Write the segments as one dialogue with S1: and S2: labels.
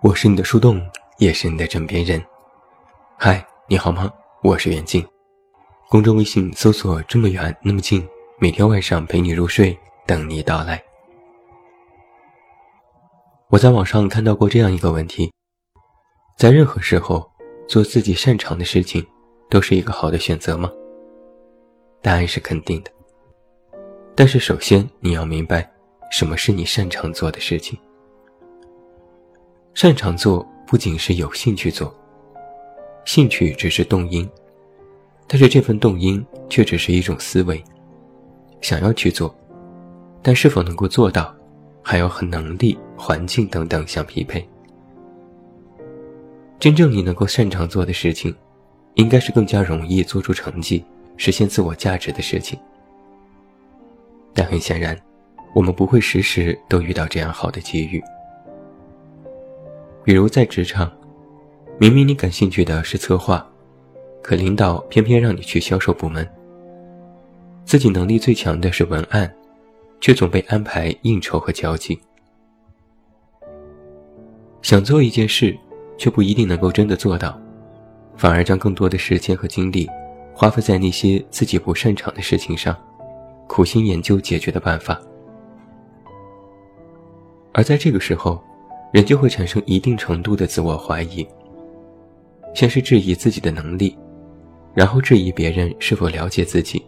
S1: 我是你的树洞，也是你的枕边人。嗨，你好吗？我是袁静。公众微信搜索“这么远那么近”，每天晚上陪你入睡，等你到来。我在网上看到过这样一个问题：在任何时候做自己擅长的事情，都是一个好的选择吗？答案是肯定的。但是首先你要明白，什么是你擅长做的事情。擅长做不仅是有兴趣做，兴趣只是动因，但是这份动因却只是一种思维，想要去做，但是否能够做到，还要和能力、环境等等相匹配。真正你能够擅长做的事情，应该是更加容易做出成绩、实现自我价值的事情。但很显然，我们不会时时都遇到这样好的机遇。比如在职场，明明你感兴趣的是策划，可领导偏偏让你去销售部门；自己能力最强的是文案，却总被安排应酬和交际。想做一件事，却不一定能够真的做到，反而将更多的时间和精力花费在那些自己不擅长的事情上，苦心研究解决的办法。而在这个时候，人就会产生一定程度的自我怀疑，先是质疑自己的能力，然后质疑别人是否了解自己，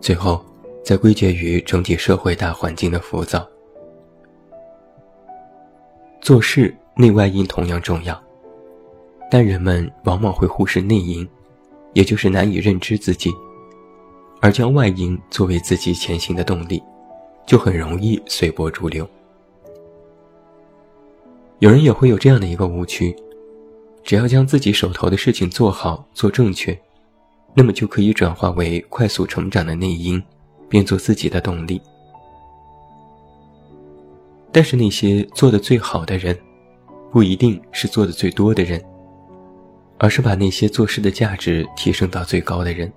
S1: 最后再归结于整体社会大环境的浮躁。做事内外因同样重要，但人们往往会忽视内因，也就是难以认知自己，而将外因作为自己前行的动力，就很容易随波逐流。有人也会有这样的一个误区：只要将自己手头的事情做好、做正确，那么就可以转化为快速成长的内因，变做自己的动力。但是那些做的最好的人，不一定是做的最多的人，而是把那些做事的价值提升到最高的人。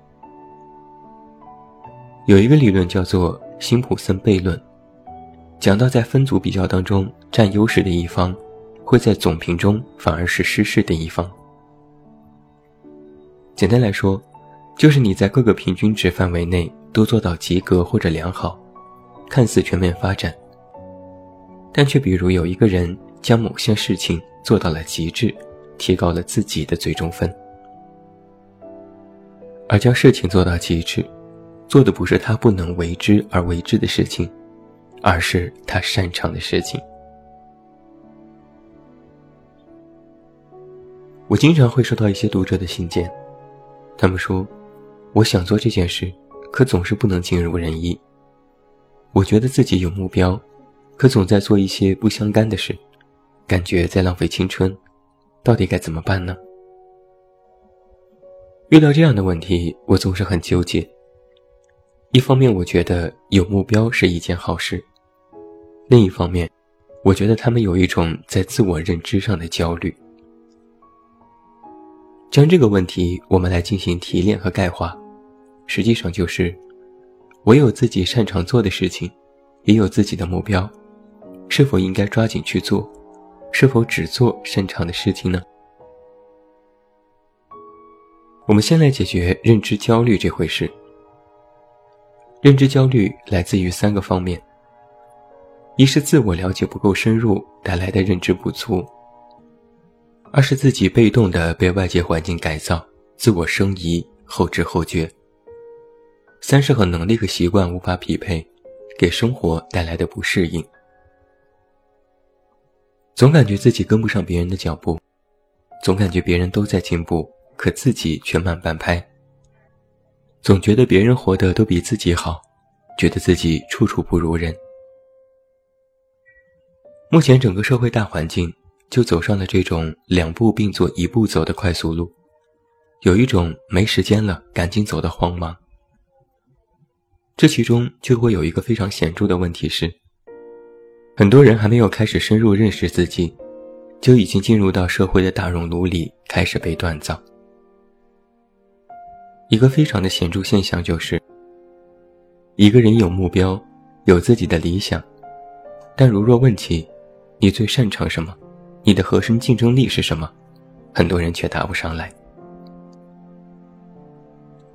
S1: 有一个理论叫做辛普森悖论，讲到在分组比较当中占优势的一方。会在总评中反而是失势的一方。简单来说，就是你在各个平均值范围内都做到及格或者良好，看似全面发展。但却比如有一个人将某些事情做到了极致，提高了自己的最终分。而将事情做到极致，做的不是他不能为之而为之的事情，而是他擅长的事情。我经常会收到一些读者的信件，他们说：“我想做这件事，可总是不能尽如人意。我觉得自己有目标，可总在做一些不相干的事，感觉在浪费青春。到底该怎么办呢？”遇到这样的问题，我总是很纠结。一方面，我觉得有目标是一件好事；另一方面，我觉得他们有一种在自我认知上的焦虑。将这个问题我们来进行提炼和概括，实际上就是：我有自己擅长做的事情，也有自己的目标，是否应该抓紧去做？是否只做擅长的事情呢？我们先来解决认知焦虑这回事。认知焦虑来自于三个方面：一是自我了解不够深入带来的认知不足。二是自己被动的被外界环境改造，自我生疑，后知后觉。三是和能力和习惯无法匹配，给生活带来的不适应。总感觉自己跟不上别人的脚步，总感觉别人都在进步，可自己却慢半拍。总觉得别人活得都比自己好，觉得自己处处不如人。目前整个社会大环境。就走上了这种两步并作一步走的快速路，有一种没时间了赶紧走的慌忙。这其中就会有一个非常显著的问题是，很多人还没有开始深入认识自己，就已经进入到社会的大熔炉里开始被锻造。一个非常的显著现象就是，一个人有目标，有自己的理想，但如若问起你最擅长什么？你的核心竞争力是什么？很多人却答不上来。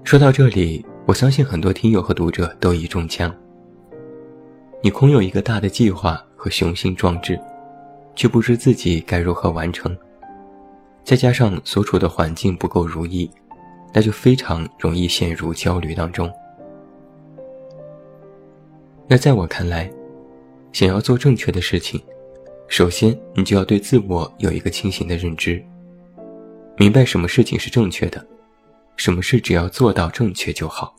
S1: 说到这里，我相信很多听友和读者都已中枪。你空有一个大的计划和雄心壮志，却不知自己该如何完成，再加上所处的环境不够如意，那就非常容易陷入焦虑当中。那在我看来，想要做正确的事情，首先你就要对自我有一个清醒的认知，明白什么事情是正确的。什么事只要做到正确就好，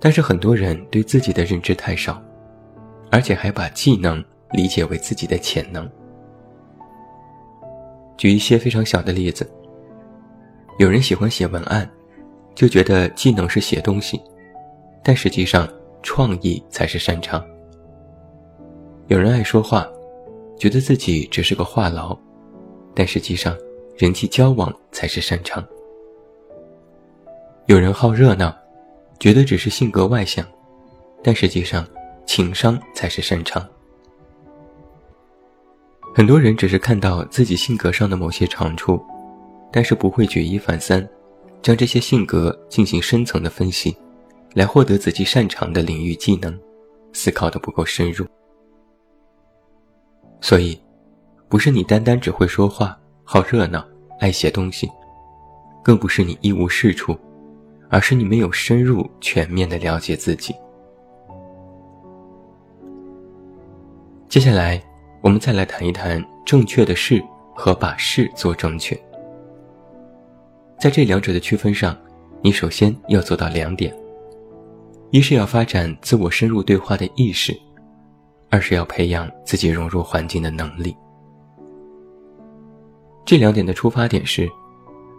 S1: 但是很多人对自己的认知太少，而且还把技能理解为自己的潜能。举一些非常小的例子，有人喜欢写文案，就觉得技能是写东西，但实际上创意才是擅长。有人爱说话，觉得自己只是个话痨，但实际上。人际交往才是擅长。有人好热闹，觉得只是性格外向，但实际上情商才是擅长。很多人只是看到自己性格上的某些长处，但是不会举一反三，将这些性格进行深层的分析，来获得自己擅长的领域技能，思考的不够深入。所以，不是你单单只会说话。好热闹，爱写东西，更不是你一无是处，而是你没有深入全面的了解自己。接下来，我们再来谈一谈正确的事和把事做正确。在这两者的区分上，你首先要做到两点：一是要发展自我深入对话的意识，二是要培养自己融入环境的能力。这两点的出发点是，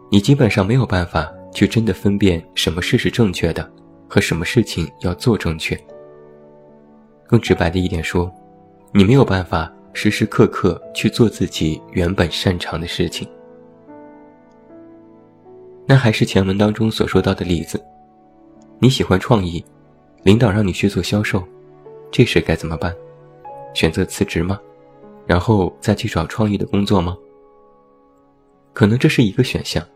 S1: 你基本上没有办法去真的分辨什么事是正确的，和什么事情要做正确。更直白的一点说，你没有办法时时刻刻去做自己原本擅长的事情。那还是前文当中所说到的例子，你喜欢创意，领导让你去做销售，这时该怎么办？选择辞职吗？然后再去找创意的工作吗？可能这是一个选项，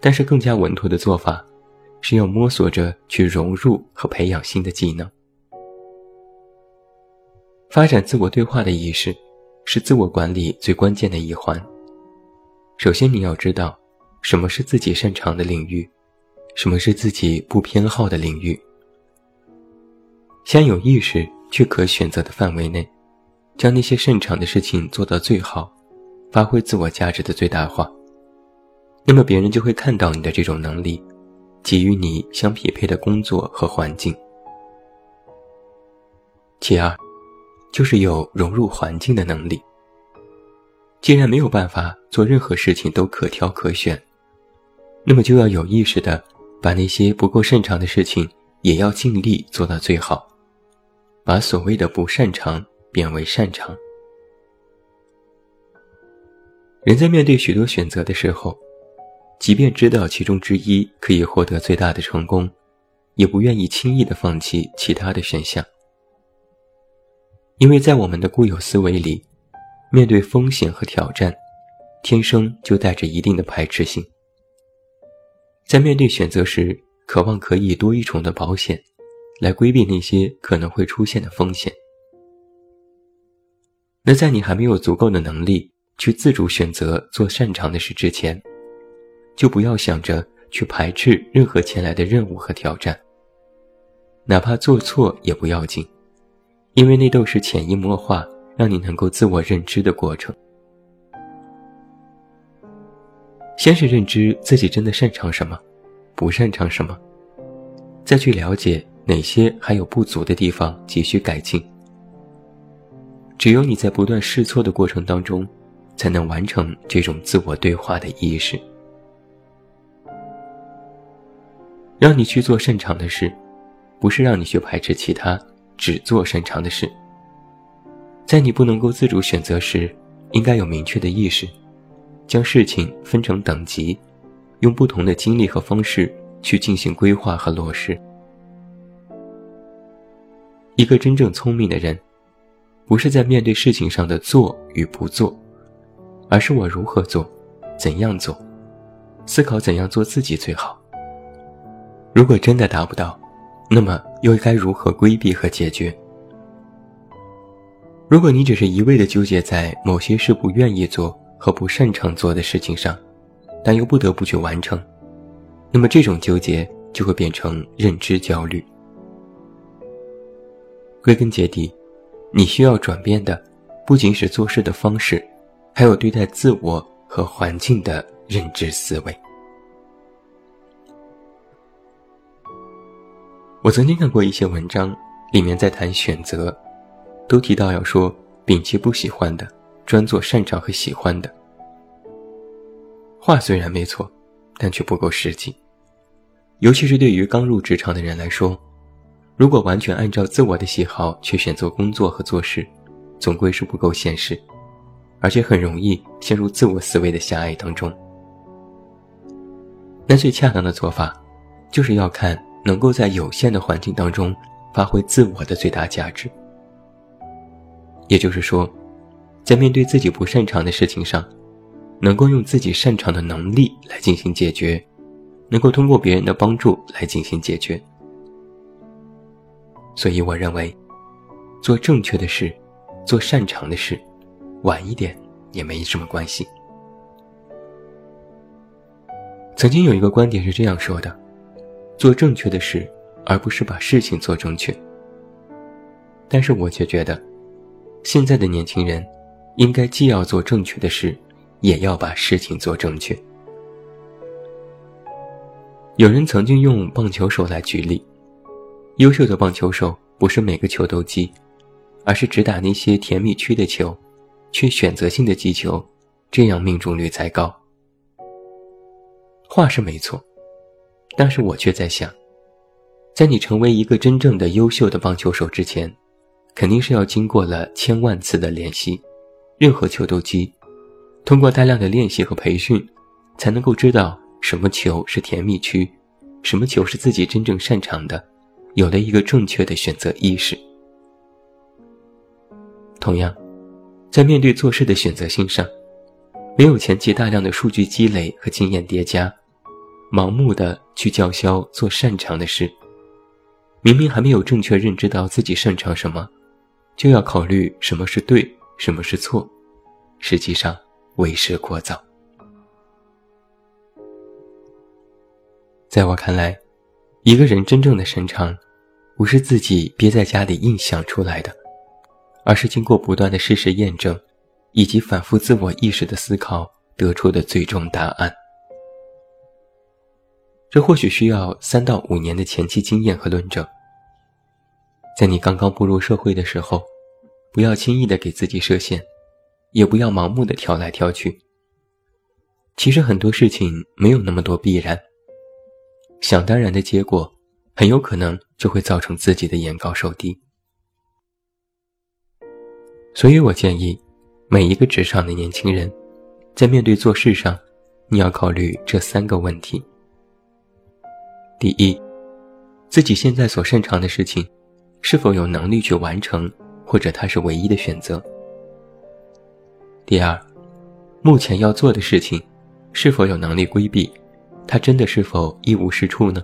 S1: 但是更加稳妥的做法，是要摸索着去融入和培养新的技能。发展自我对话的意识，是自我管理最关键的一环。首先，你要知道什么是自己擅长的领域，什么是自己不偏好的领域。先有意识去可选择的范围内，将那些擅长的事情做到最好。发挥自我价值的最大化，那么别人就会看到你的这种能力，给予你相匹配的工作和环境。其二，就是有融入环境的能力。既然没有办法做任何事情都可挑可选，那么就要有意识的把那些不够擅长的事情也要尽力做到最好，把所谓的不擅长变为擅长。人在面对许多选择的时候，即便知道其中之一可以获得最大的成功，也不愿意轻易的放弃其他的选项，因为在我们的固有思维里，面对风险和挑战，天生就带着一定的排斥性。在面对选择时，渴望可以多一重的保险，来规避那些可能会出现的风险。那在你还没有足够的能力。去自主选择做擅长的事之前，就不要想着去排斥任何前来的任务和挑战。哪怕做错也不要紧，因为那都是潜移默化让你能够自我认知的过程。先是认知自己真的擅长什么，不擅长什么，再去了解哪些还有不足的地方，急需改进。只有你在不断试错的过程当中。才能完成这种自我对话的意识。让你去做擅长的事，不是让你去排斥其他，只做擅长的事。在你不能够自主选择时，应该有明确的意识，将事情分成等级，用不同的精力和方式去进行规划和落实。一个真正聪明的人，不是在面对事情上的做与不做，而是我如何做，怎样做，思考怎样做自己最好。如果真的达不到，那么又该如何规避和解决？如果你只是一味的纠结在某些事不愿意做和不擅长做的事情上，但又不得不去完成，那么这种纠结就会变成认知焦虑。归根结底，你需要转变的不仅是做事的方式，还有对待自我和环境的认知思维。我曾经看过一些文章，里面在谈选择，都提到要说摒弃不喜欢的，专做擅长和喜欢的。话虽然没错，但却不够实际。尤其是对于刚入职场的人来说，如果完全按照自我的喜好去选择工作和做事，总归是不够现实，而且很容易陷入自我思维的狭隘当中。那最恰当的做法，就是要看。能够在有限的环境当中发挥自我的最大价值，也就是说，在面对自己不擅长的事情上，能够用自己擅长的能力来进行解决，能够通过别人的帮助来进行解决。所以，我认为，做正确的事，做擅长的事，晚一点也没什么关系。曾经有一个观点是这样说的。做正确的事，而不是把事情做正确。但是我却觉得，现在的年轻人，应该既要做正确的事，也要把事情做正确。有人曾经用棒球手来举例，优秀的棒球手不是每个球都击，而是只打那些甜蜜区的球，却选择性的击球，这样命中率才高。话是没错。但是我却在想，在你成为一个真正的优秀的棒球手之前，肯定是要经过了千万次的练习，任何球都击，通过大量的练习和培训，才能够知道什么球是甜蜜区，什么球是自己真正擅长的，有了一个正确的选择意识。同样，在面对做事的选择性上，没有前期大量的数据积累和经验叠加。盲目的去叫嚣做擅长的事，明明还没有正确认知到自己擅长什么，就要考虑什么是对，什么是错，实际上为时过早。在我看来，一个人真正的擅长，不是自己憋在家里硬想出来的，而是经过不断的事实验证，以及反复自我意识的思考得出的最终答案。这或许需要三到五年的前期经验和论证。在你刚刚步入社会的时候，不要轻易的给自己设限，也不要盲目的挑来挑去。其实很多事情没有那么多必然，想当然的结果，很有可能就会造成自己的眼高手低。所以我建议，每一个职场的年轻人，在面对做事上，你要考虑这三个问题。第一，自己现在所擅长的事情，是否有能力去完成，或者它是唯一的选择？第二，目前要做的事情，是否有能力规避，他真的是否一无是处呢？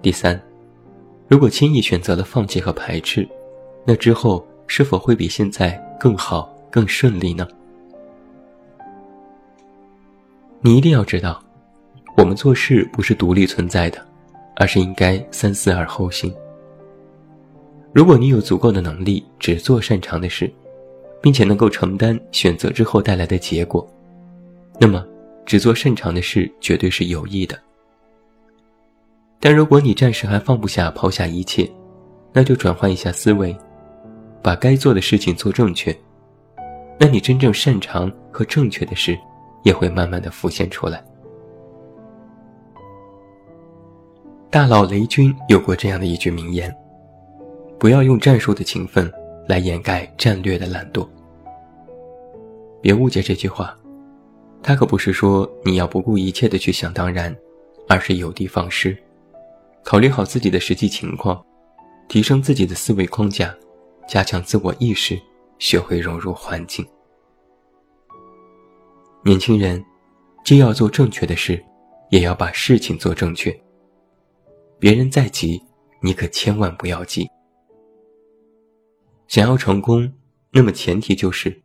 S1: 第三，如果轻易选择了放弃和排斥，那之后是否会比现在更好、更顺利呢？你一定要知道。我们做事不是独立存在的，而是应该三思而后行。如果你有足够的能力，只做擅长的事，并且能够承担选择之后带来的结果，那么只做擅长的事绝对是有益的。但如果你暂时还放不下、抛下一切，那就转换一下思维，把该做的事情做正确，那你真正擅长和正确的事也会慢慢的浮现出来。大佬雷军有过这样的一句名言：“不要用战术的勤奋来掩盖战略的懒惰。”别误解这句话，他可不是说你要不顾一切的去想当然，而是有的放矢，考虑好自己的实际情况，提升自己的思维框架，加强自我意识，学会融入环境。年轻人，既要做正确的事，也要把事情做正确。别人再急，你可千万不要急。想要成功，那么前提就是，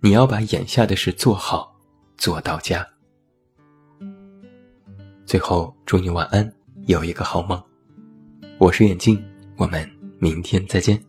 S1: 你要把眼下的事做好，做到家。最后，祝你晚安，有一个好梦。我是眼镜，我们明天再见。